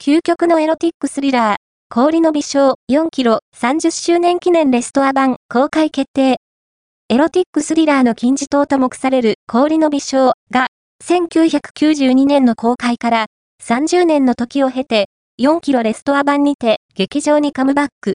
究極のエロティックスリラー、氷の微笑。4キロ。30周年記念レストア版。公開決定。エロティックスリラーの金字塔と目される。氷の微笑が、1992年の公開から30年の時を経て、4キロレストア版にて。劇場にカムバック。